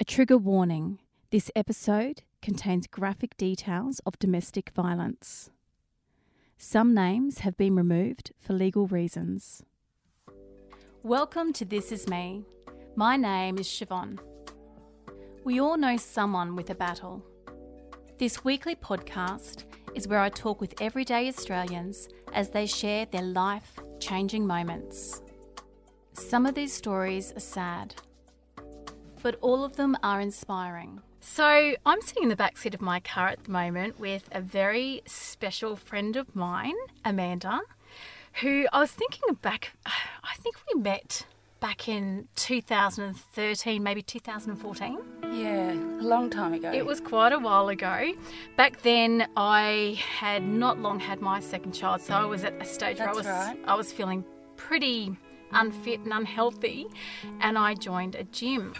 A trigger warning this episode contains graphic details of domestic violence. Some names have been removed for legal reasons. Welcome to This Is Me. My name is Siobhan. We all know someone with a battle. This weekly podcast is where I talk with everyday Australians as they share their life changing moments. Some of these stories are sad, but all of them are inspiring. So, I'm sitting in the back seat of my car at the moment with a very special friend of mine, Amanda, who I was thinking back, I think we met back in 2013, maybe 2014. Yeah, a long time ago. It was quite a while ago. Back then, I had not long had my second child, so I was at a stage where I That's was right. I was feeling pretty unfit and unhealthy, and I joined a gym.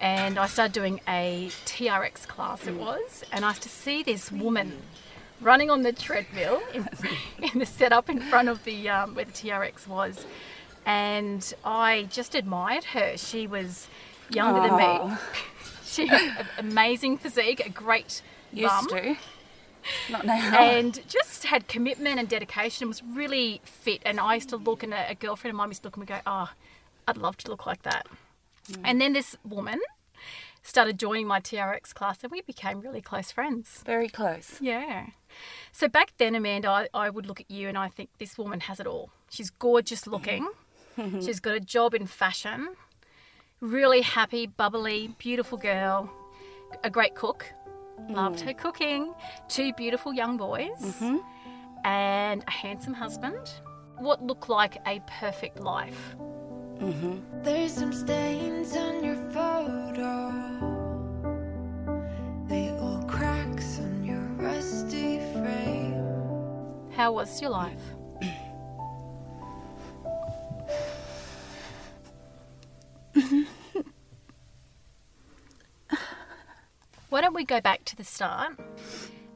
And I started doing a TRX class, it was, and I used to see this woman running on the treadmill in, in the setup in front of the um, where the TRX was, and I just admired her. She was younger than me. She had an amazing physique, a great Used bum, to. Not now. and just had commitment and dedication. and Was really fit. And I used to look, and a, a girlfriend of mine used to look and go, "Oh, I'd love to look like that." And then this woman started joining my TRX class, and we became really close friends. Very close. Yeah. So back then, Amanda, I, I would look at you and I think this woman has it all. She's gorgeous looking. She's got a job in fashion. Really happy, bubbly, beautiful girl. A great cook. Loved mm. her cooking. Two beautiful young boys. Mm-hmm. And a handsome husband. What looked like a perfect life. Mm-hmm. There's some stains on your photo. Little cracks on your rusty frame. How was your life? We go back to the start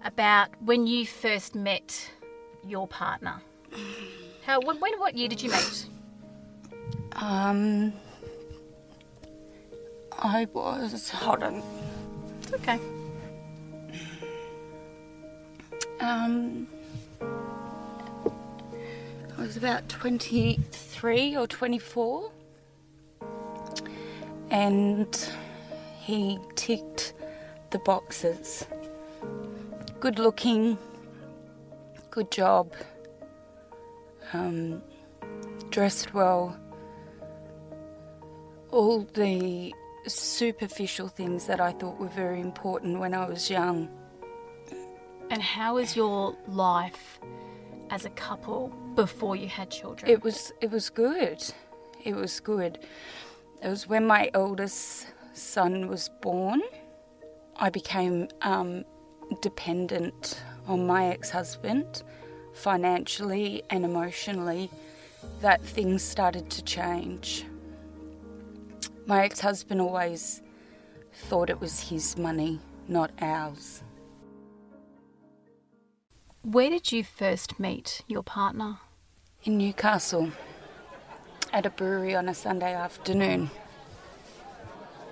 about when you first met your partner? How when, when what year did you meet? Um, I was. Hold on. It's okay. Um, I was about 23 or 24. And he ticked the boxes. Good looking, good job, um, dressed well. All the superficial things that I thought were very important when I was young. And how was your life as a couple before you had children? It was it was good. It was good. It was when my eldest son was born. I became um, dependent on my ex-husband, financially and emotionally. That things started to change. My ex-husband always thought it was his money, not ours. Where did you first meet your partner? in Newcastle at a brewery on a Sunday afternoon.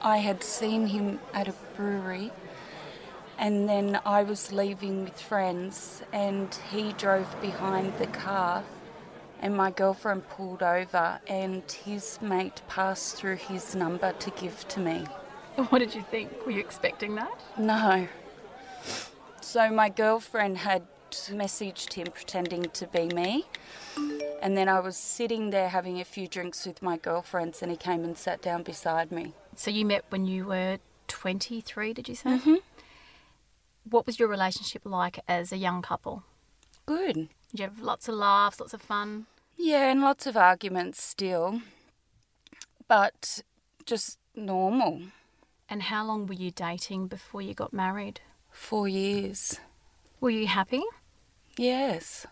I had seen him at a brewery and then I was leaving with friends and he drove behind the car and my girlfriend pulled over and his mate passed through his number to give to me. What did you think? Were you expecting that? No. So my girlfriend had messaged him pretending to be me. And then I was sitting there having a few drinks with my girlfriends and he came and sat down beside me. So you met when you were 23, did you say? Mm-hmm. What was your relationship like as a young couple? Good. Did you have lots of laughs, lots of fun? Yeah, and lots of arguments still. But just normal. And how long were you dating before you got married? Four years. Were you happy? Yes.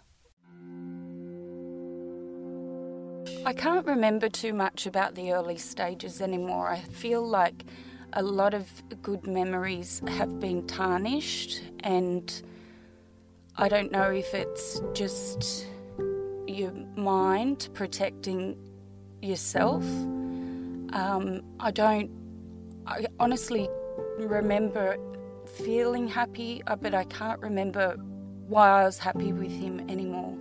I can't remember too much about the early stages anymore. I feel like a lot of good memories have been tarnished, and I don't know if it's just your mind protecting yourself. Um, I don't I honestly remember feeling happy, uh, but I can't remember why I was happy with him anymore.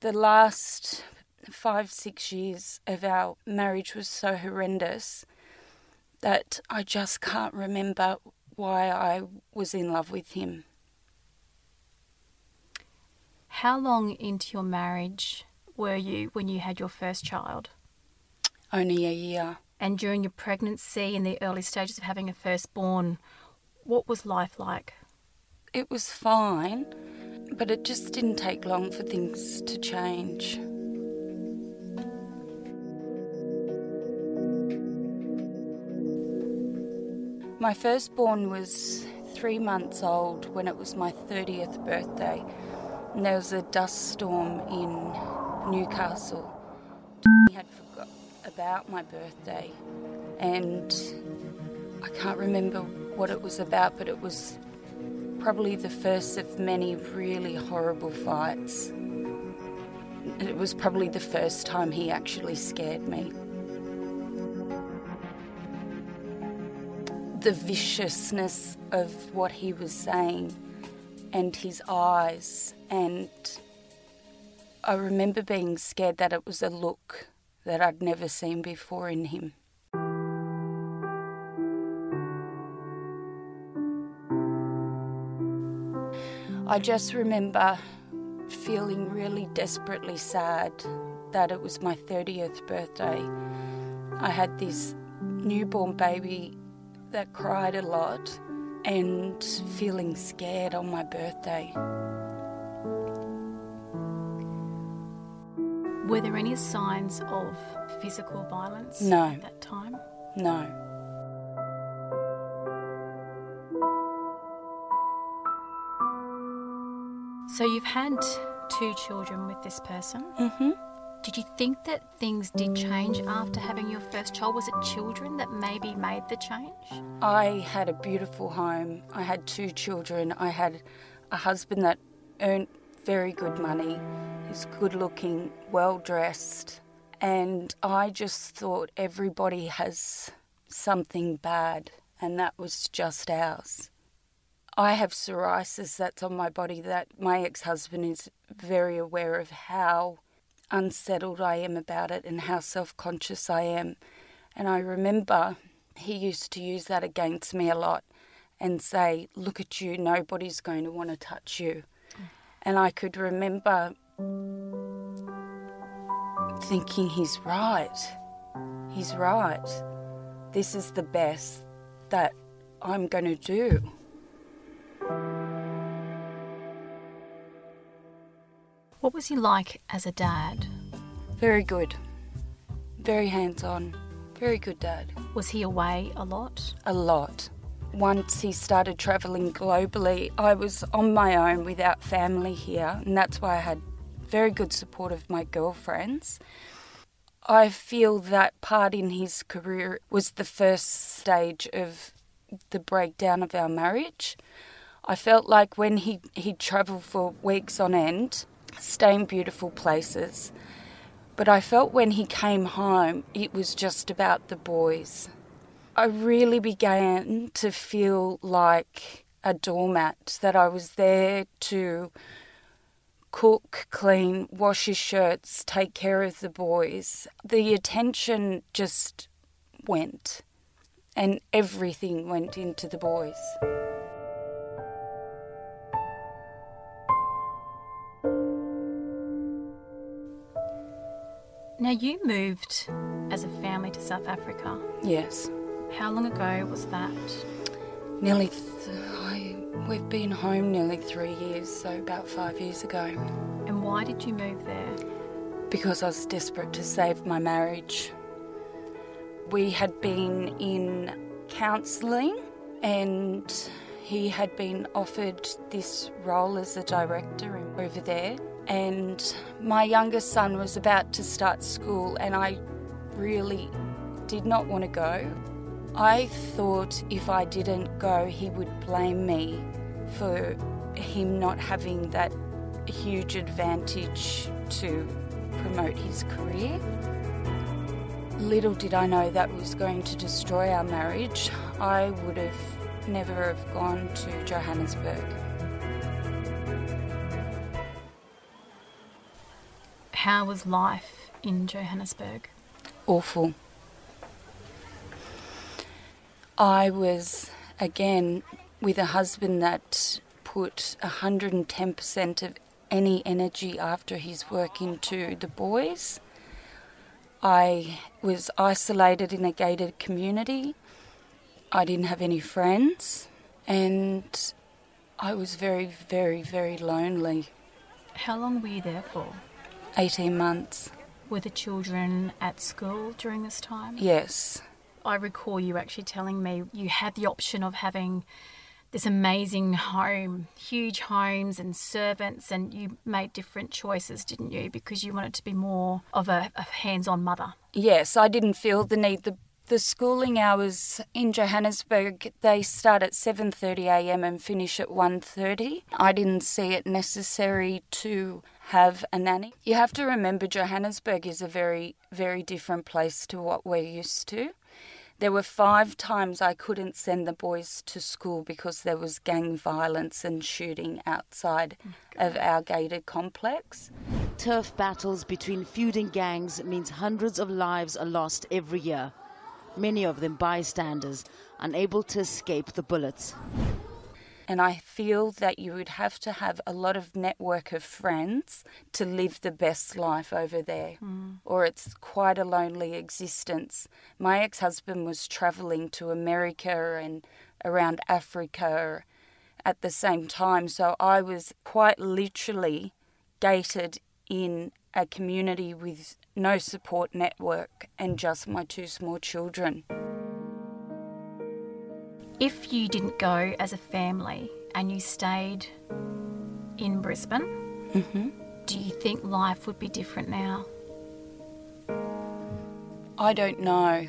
The last five, six years of our marriage was so horrendous that I just can't remember why I was in love with him. How long into your marriage were you when you had your first child? Only a year. And during your pregnancy and the early stages of having a firstborn, what was life like? It was fine, but it just didn't take long for things to change. My firstborn was three months old when it was my 30th birthday, and there was a dust storm in Newcastle. He had forgot about my birthday, and I can't remember what it was about, but it was probably the first of many really horrible fights. It was probably the first time he actually scared me. The viciousness of what he was saying and his eyes, and I remember being scared that it was a look that I'd never seen before in him. I just remember feeling really desperately sad that it was my 30th birthday. I had this newborn baby that cried a lot and feeling scared on my birthday. Were there any signs of physical violence No. at that time? No. So you've had two children with this person. hmm Did you think that things did change after having your first child? Was it children that maybe made the change? I had a beautiful home. I had two children. I had a husband that earned very good money. He's good looking, well dressed. And I just thought everybody has something bad, and that was just ours. I have psoriasis that's on my body that my ex husband is very aware of how unsettled I am about it and how self conscious I am. And I remember he used to use that against me a lot and say, Look at you, nobody's going to want to touch you. And I could remember thinking, He's right. He's right. This is the best that I'm going to do. What was he like as a dad? Very good. Very hands on. Very good dad. Was he away a lot? A lot. Once he started travelling globally, I was on my own without family here, and that's why I had very good support of my girlfriends. I feel that part in his career was the first stage of the breakdown of our marriage. I felt like when he, he'd travel for weeks on end, stay in beautiful places, but I felt when he came home, it was just about the boys. I really began to feel like a doormat, that I was there to cook, clean, wash his shirts, take care of the boys. The attention just went, and everything went into the boys. Now, you moved as a family to South Africa. Yes. How long ago was that? Nearly, th- I, we've been home nearly three years, so about five years ago. And why did you move there? because I was desperate to save my marriage. We had been in counselling and he had been offered this role as a director over there. And my youngest son was about to start school, and I really did not want to go. I thought if I didn't go, he would blame me for him not having that huge advantage to promote his career. Little did I know that was going to destroy our marriage. I would have never have gone to Johannesburg. How was life in Johannesburg? Awful. I was again with a husband that put 110% of any energy after his work into the boys. I was isolated in a gated community. I didn't have any friends, and I was very, very, very lonely. How long were you there for? 18 months. Were the children at school during this time? Yes. I recall you actually telling me you had the option of having this amazing home, huge homes and servants, and you made different choices, didn't you? Because you wanted to be more of a, a hands on mother. Yes, I didn't feel the need. The, the schooling hours in Johannesburg, they start at 7.30am and finish at 1.30. I didn't see it necessary to have a nanny. You have to remember Johannesburg is a very, very different place to what we're used to. There were five times I couldn't send the boys to school because there was gang violence and shooting outside oh of our gated complex. Turf battles between feuding gangs means hundreds of lives are lost every year. Many of them bystanders, unable to escape the bullets. And I feel that you would have to have a lot of network of friends to live the best life over there, mm. or it's quite a lonely existence. My ex husband was traveling to America and around Africa at the same time, so I was quite literally gated in a community with no support network and just my two small children. If you didn't go as a family and you stayed in Brisbane, hmm do you think life would be different now? I don't know.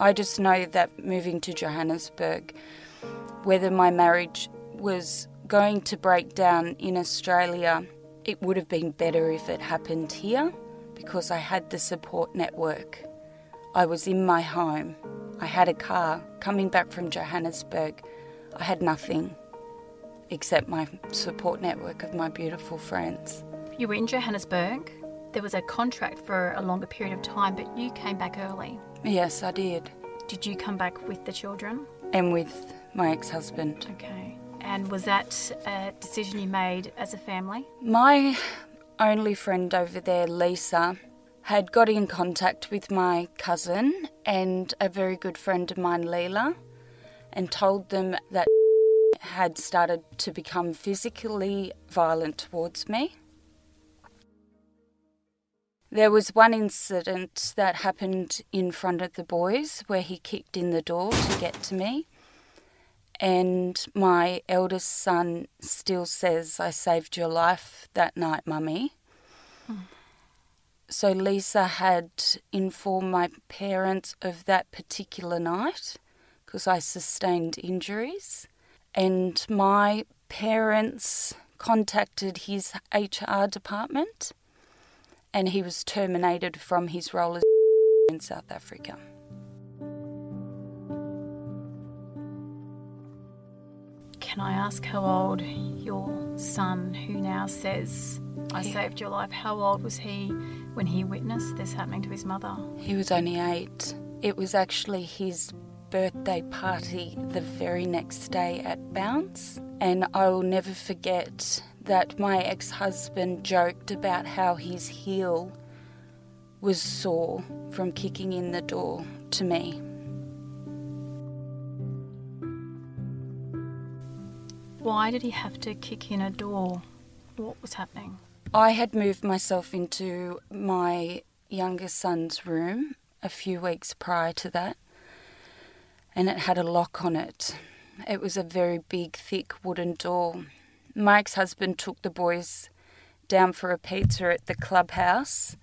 I just know that moving to Johannesburg, whether my marriage was going to break down in Australia, it would have been better if it happened here because I had the support network. I was in my home. I had a car. Coming back from Johannesburg, I had nothing except my support network of my beautiful friends. You were in Johannesburg. There was a contract for a longer period of time, but you came back early. Yes, I did. Did you come back with the children? And with my ex husband. Okay. And was that a decision you made as a family? My only friend over there, Lisa, had got in contact with my cousin and a very good friend of mine, Leela, and told them that had started to become physically violent towards me. There was one incident that happened in front of the boys where he kicked in the door to get to me. And my eldest son still says, I saved your life that night, mummy. So Lisa had informed my parents of that particular night because I sustained injuries. And my parents contacted his HR department and he was terminated from his role as in South Africa. Can I ask how old your son, who now says, I saved your life, how old was he when he witnessed this happening to his mother? He was only eight. It was actually his birthday party the very next day at Bounce. And I will never forget that my ex husband joked about how his heel was sore from kicking in the door to me. Why did he have to kick in a door? What was happening? I had moved myself into my younger son's room a few weeks prior to that, and it had a lock on it. It was a very big, thick wooden door. Mike's husband took the boys down for a pizza at the clubhouse.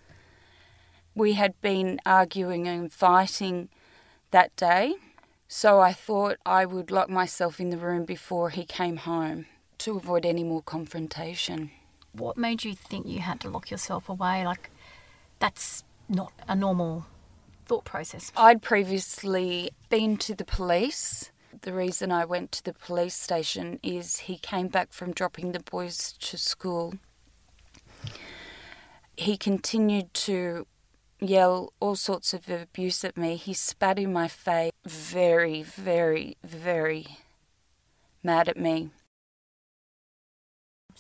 We had been arguing and fighting that day, so I thought I would lock myself in the room before he came home to avoid any more confrontation. What made you think you had to lock yourself away? Like, that's not a normal thought process. I'd previously been to the police. The reason I went to the police station is he came back from dropping the boys to school. He continued to yell all sorts of abuse at me. He spat in my face, very, very, very mad at me.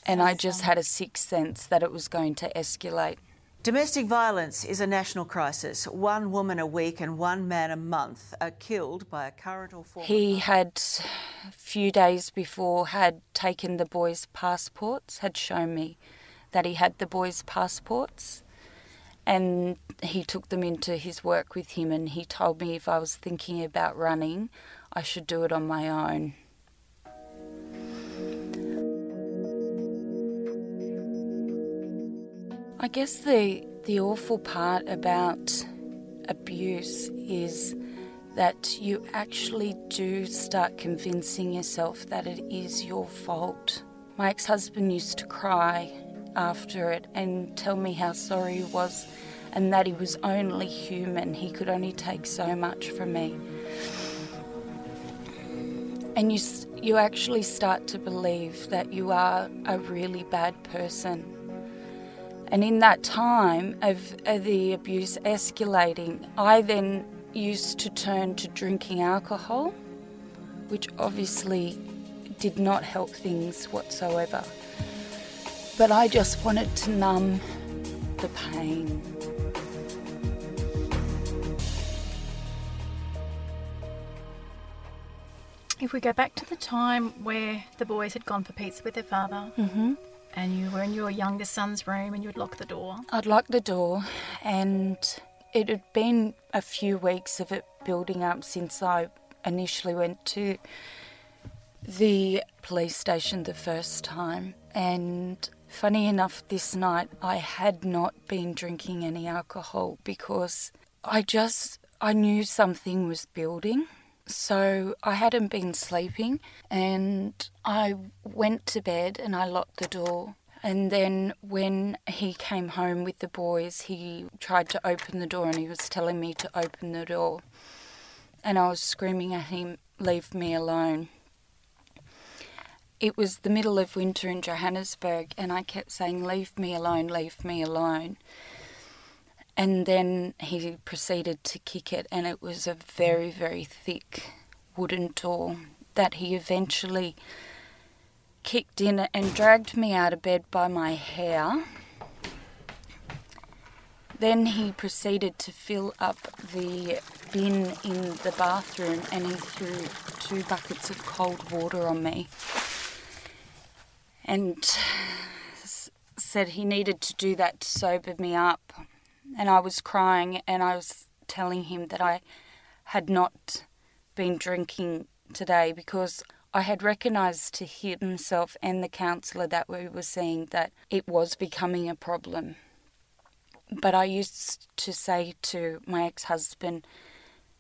And I just had a sixth sense that it was going to escalate. Domestic violence is a national crisis. One woman a week and one man a month are killed by a current or former. He had, a few days before, had taken the boys' passports, had shown me that he had the boys' passports, and he took them into his work with him. And he told me if I was thinking about running, I should do it on my own. I guess the the awful part about abuse is that you actually do start convincing yourself that it is your fault. My ex-husband used to cry after it and tell me how sorry he was and that he was only human. He could only take so much from me. And you you actually start to believe that you are a really bad person and in that time of, of the abuse escalating, I then used to turn to drinking alcohol, which obviously did not help things whatsoever. But I just wanted to numb the pain. If we go back to the time where the boys had gone for pizza with their father, Mm-hmm. And you were in your youngest son's room and you would lock the door. I'd lock the door, and it had been a few weeks of it building up since I initially went to the police station the first time. And funny enough, this night I had not been drinking any alcohol because I just I knew something was building. So I hadn't been sleeping and I went to bed and I locked the door. And then when he came home with the boys, he tried to open the door and he was telling me to open the door. And I was screaming at him, Leave me alone. It was the middle of winter in Johannesburg, and I kept saying, Leave me alone, leave me alone. And then he proceeded to kick it, and it was a very, very thick wooden door that he eventually kicked in and dragged me out of bed by my hair. Then he proceeded to fill up the bin in the bathroom and he threw two buckets of cold water on me and said he needed to do that to sober me up. And I was crying and I was telling him that I had not been drinking today because I had recognised to himself and the counsellor that we were seeing that it was becoming a problem. But I used to say to my ex husband,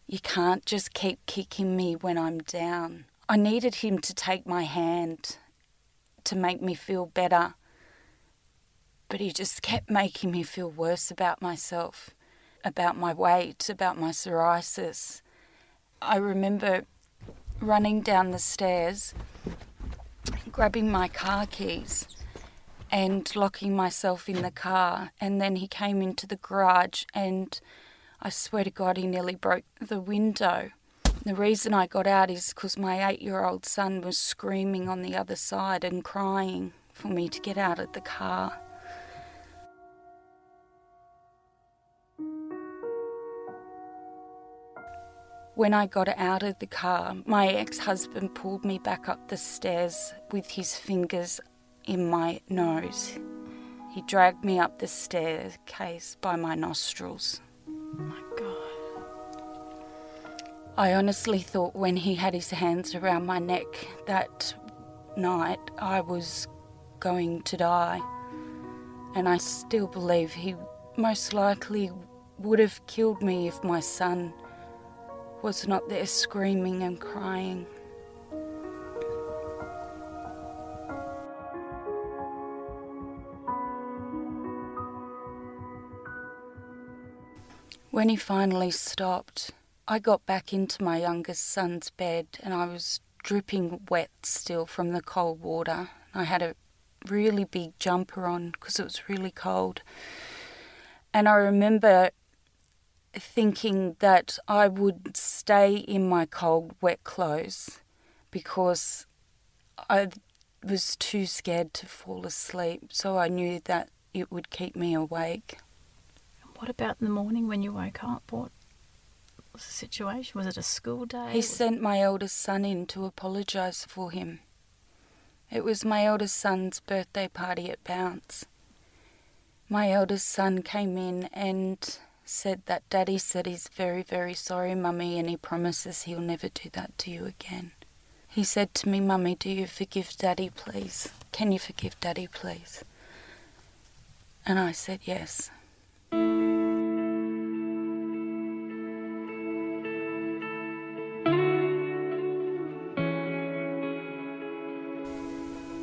You can't just keep kicking me when I'm down. I needed him to take my hand to make me feel better. But he just kept making me feel worse about myself, about my weight, about my psoriasis. I remember running down the stairs, grabbing my car keys, and locking myself in the car. And then he came into the garage, and I swear to God, he nearly broke the window. The reason I got out is because my eight year old son was screaming on the other side and crying for me to get out of the car. When I got out of the car, my ex husband pulled me back up the stairs with his fingers in my nose. He dragged me up the staircase by my nostrils. my God. I honestly thought when he had his hands around my neck that night I was going to die. And I still believe he most likely would have killed me if my son was not there screaming and crying. When he finally stopped, I got back into my youngest son's bed and I was dripping wet still from the cold water. I had a really big jumper on because it was really cold. And I remember thinking that I would stay in my cold, wet clothes because I was too scared to fall asleep. So I knew that it would keep me awake. What about in the morning when you woke up? What was the situation? Was it a school day? He sent my eldest son in to apologise for him. It was my eldest son's birthday party at Bounce. My eldest son came in and said that Daddy said he's very, very sorry, Mummy, and he promises he'll never do that to you again. He said to me, Mummy, do you forgive Daddy, please? Can you forgive Daddy, please? And I said yes.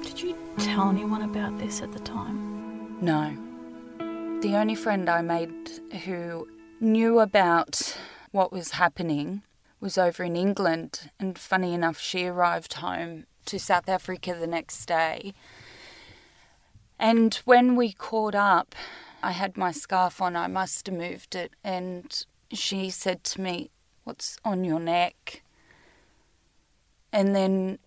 Did you tell anyone about this at the time? No. The only friend I made who knew about what was happening was over in England, and funny enough, she arrived home to South Africa the next day. And when we caught up, I had my scarf on, I must have moved it, and she said to me, What's on your neck? And then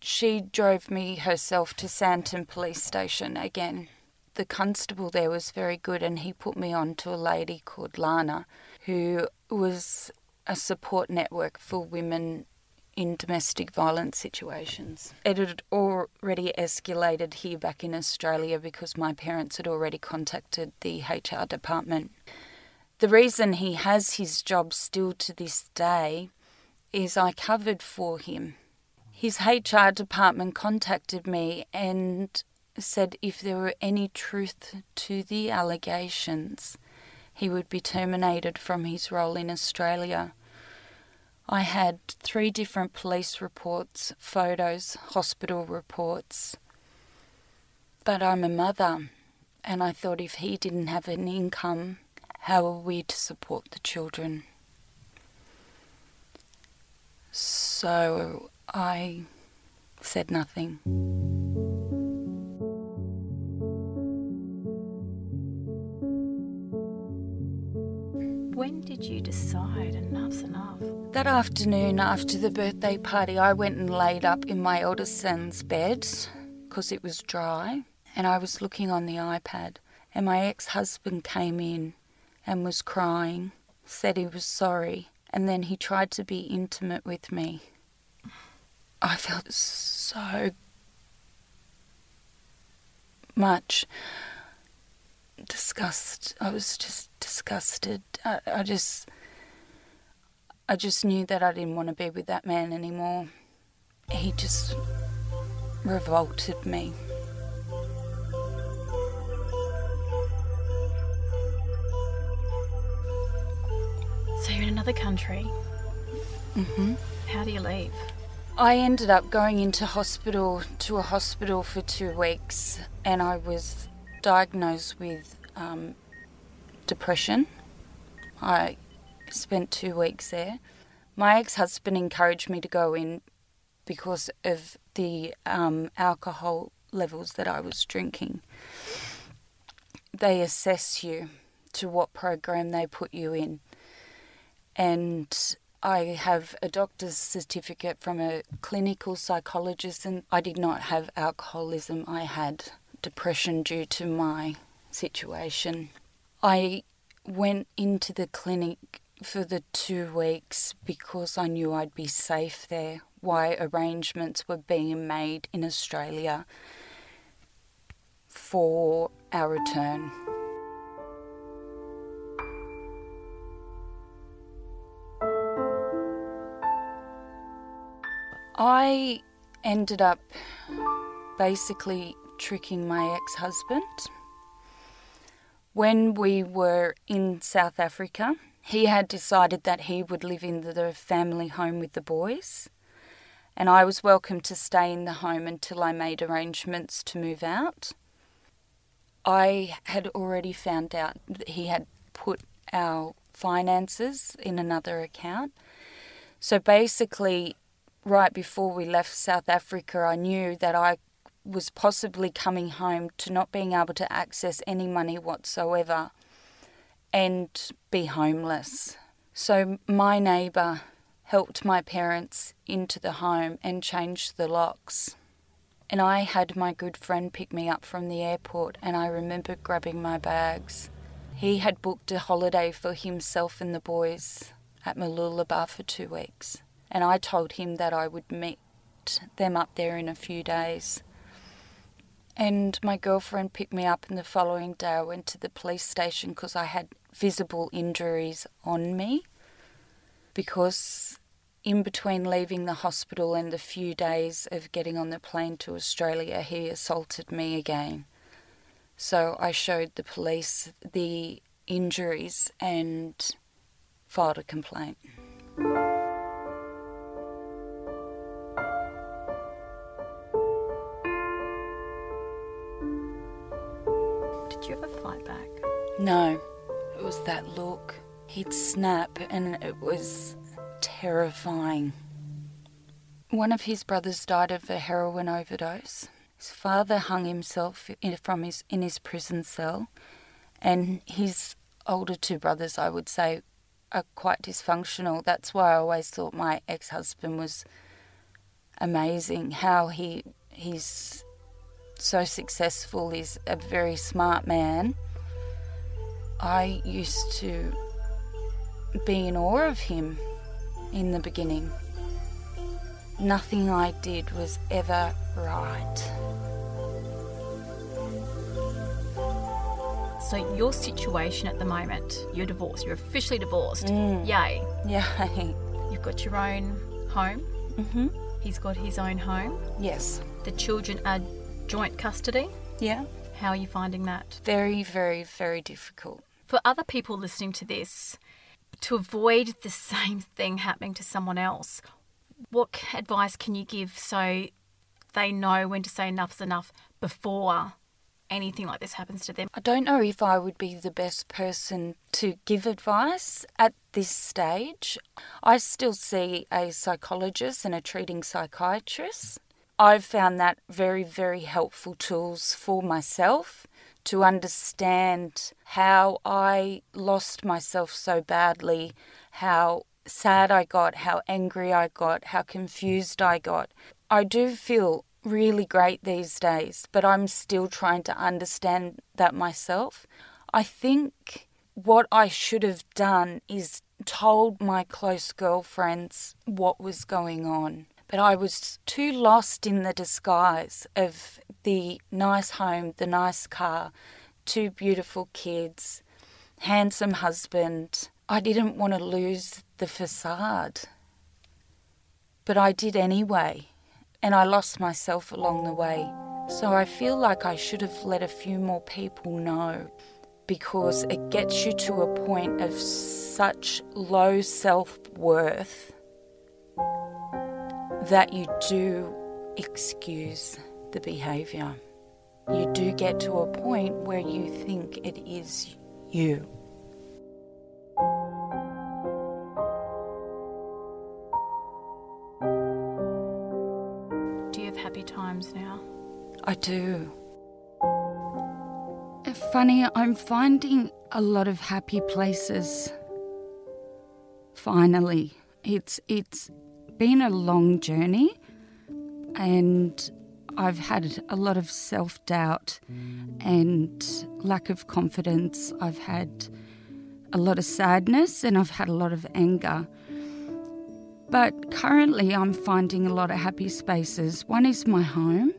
she drove me herself to Sandton Police Station again. The constable there was very good, and he put me on to a lady called Lana, who was a support network for women in domestic violence situations. It had already escalated here back in Australia because my parents had already contacted the HR department. The reason he has his job still to this day is I covered for him his HR department contacted me and said if there were any truth to the allegations, he would be terminated from his role in Australia. I had three different police reports, photos, hospital reports. But I'm a mother, and I thought if he didn't have an income, how are we to support the children? So I said nothing. You decide enough's enough? That afternoon after the birthday party, I went and laid up in my eldest son's bed because it was dry, and I was looking on the iPad, and my ex husband came in and was crying, said he was sorry, and then he tried to be intimate with me. I felt so much disgust. I was just disgusted. I, I just, I just knew that I didn't want to be with that man anymore. He just revolted me. So you're in another country. hmm How do you leave? I ended up going into hospital to a hospital for two weeks, and I was diagnosed with um, depression. I spent two weeks there. My ex-husband encouraged me to go in because of the um, alcohol levels that I was drinking. They assess you to what program they put you in, and I have a doctor's certificate from a clinical psychologist, and I did not have alcoholism. I had depression due to my situation. I went into the clinic for the two weeks because I knew I'd be safe there, why arrangements were being made in Australia for our return. I ended up basically tricking my ex husband. When we were in South Africa, he had decided that he would live in the family home with the boys, and I was welcome to stay in the home until I made arrangements to move out. I had already found out that he had put our finances in another account. So basically, right before we left South Africa, I knew that I was possibly coming home to not being able to access any money whatsoever and be homeless. So my neighbour helped my parents into the home and changed the locks. And I had my good friend pick me up from the airport, and I remember grabbing my bags. He had booked a holiday for himself and the boys at Mooloolaba for two weeks, and I told him that I would meet them up there in a few days. And my girlfriend picked me up, and the following day I went to the police station because I had visible injuries on me. Because in between leaving the hospital and the few days of getting on the plane to Australia, he assaulted me again. So I showed the police the injuries and filed a complaint. No, it was that look. He'd snap, and it was terrifying. One of his brothers died of a heroin overdose. His father hung himself in, from his in his prison cell, and his older two brothers, I would say, are quite dysfunctional. That's why I always thought my ex-husband was amazing. How he he's so successful. He's a very smart man. I used to be in awe of him in the beginning. Nothing I did was ever right. So your situation at the moment, you're divorced. You're officially divorced. Mm. Yay! Yeah. You've got your own home. Mhm. He's got his own home. Yes. The children are joint custody. Yeah. How are you finding that? Very, very, very difficult. For other people listening to this, to avoid the same thing happening to someone else, what advice can you give so they know when to say enough's enough before anything like this happens to them? I don't know if I would be the best person to give advice at this stage. I still see a psychologist and a treating psychiatrist. I've found that very, very helpful tools for myself to understand how I lost myself so badly, how sad I got, how angry I got, how confused I got. I do feel really great these days, but I'm still trying to understand that myself. I think what I should have done is told my close girlfriends what was going on. But I was too lost in the disguise of the nice home, the nice car, two beautiful kids, handsome husband. I didn't want to lose the facade. But I did anyway, and I lost myself along the way. So I feel like I should have let a few more people know because it gets you to a point of such low self worth that you do excuse the behaviour. You do get to a point where you think it is you. Do you have happy times now? I do. Funny, I'm finding a lot of happy places. Finally, it's it's been a long journey, and I've had a lot of self doubt and lack of confidence. I've had a lot of sadness, and I've had a lot of anger. But currently, I'm finding a lot of happy spaces. One is my home,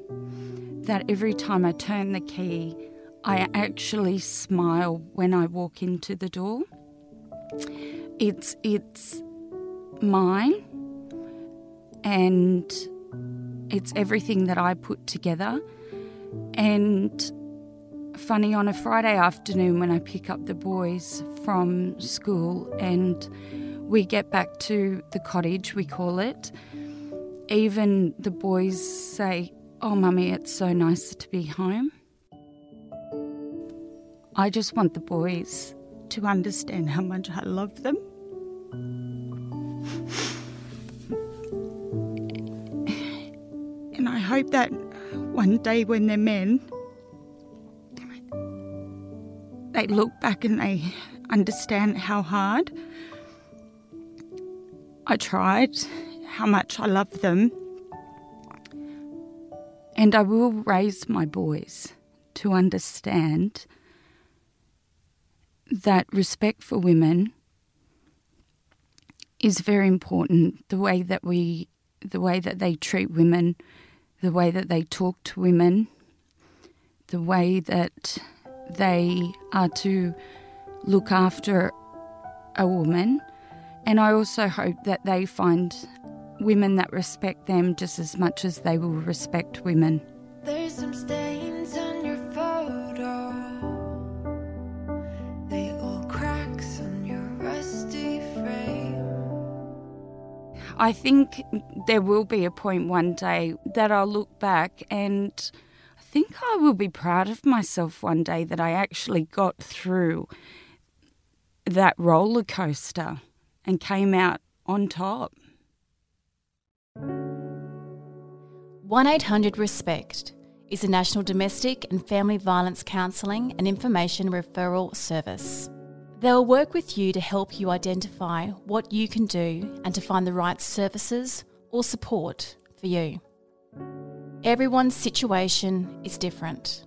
that every time I turn the key, I actually smile when I walk into the door. It's it's mine and it's everything that I put together. And funny on a Friday afternoon when I pick up the boys from school and we get back to the cottage, we call it, even the boys say, Oh, mummy, it's so nice to be home. I just want the boys to understand how much I love them. Hope that one day when they're men, they look back and they understand how hard I tried, how much I love them. And I will raise my boys to understand that respect for women is very important. The way that we, the way that they treat women, the way that they talk to women, the way that they are to look after a woman. And I also hope that they find women that respect them just as much as they will respect women. I think there will be a point one day that I'll look back and I think I will be proud of myself one day that I actually got through that roller coaster and came out on top. 1 800 RESPECT is a national domestic and family violence counselling and information referral service. They will work with you to help you identify what you can do and to find the right services or support for you. Everyone's situation is different,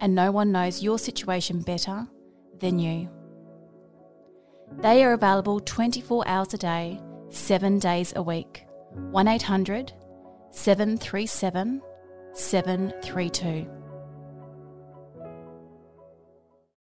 and no one knows your situation better than you. They are available 24 hours a day, 7 days a week. 1 800 737 732.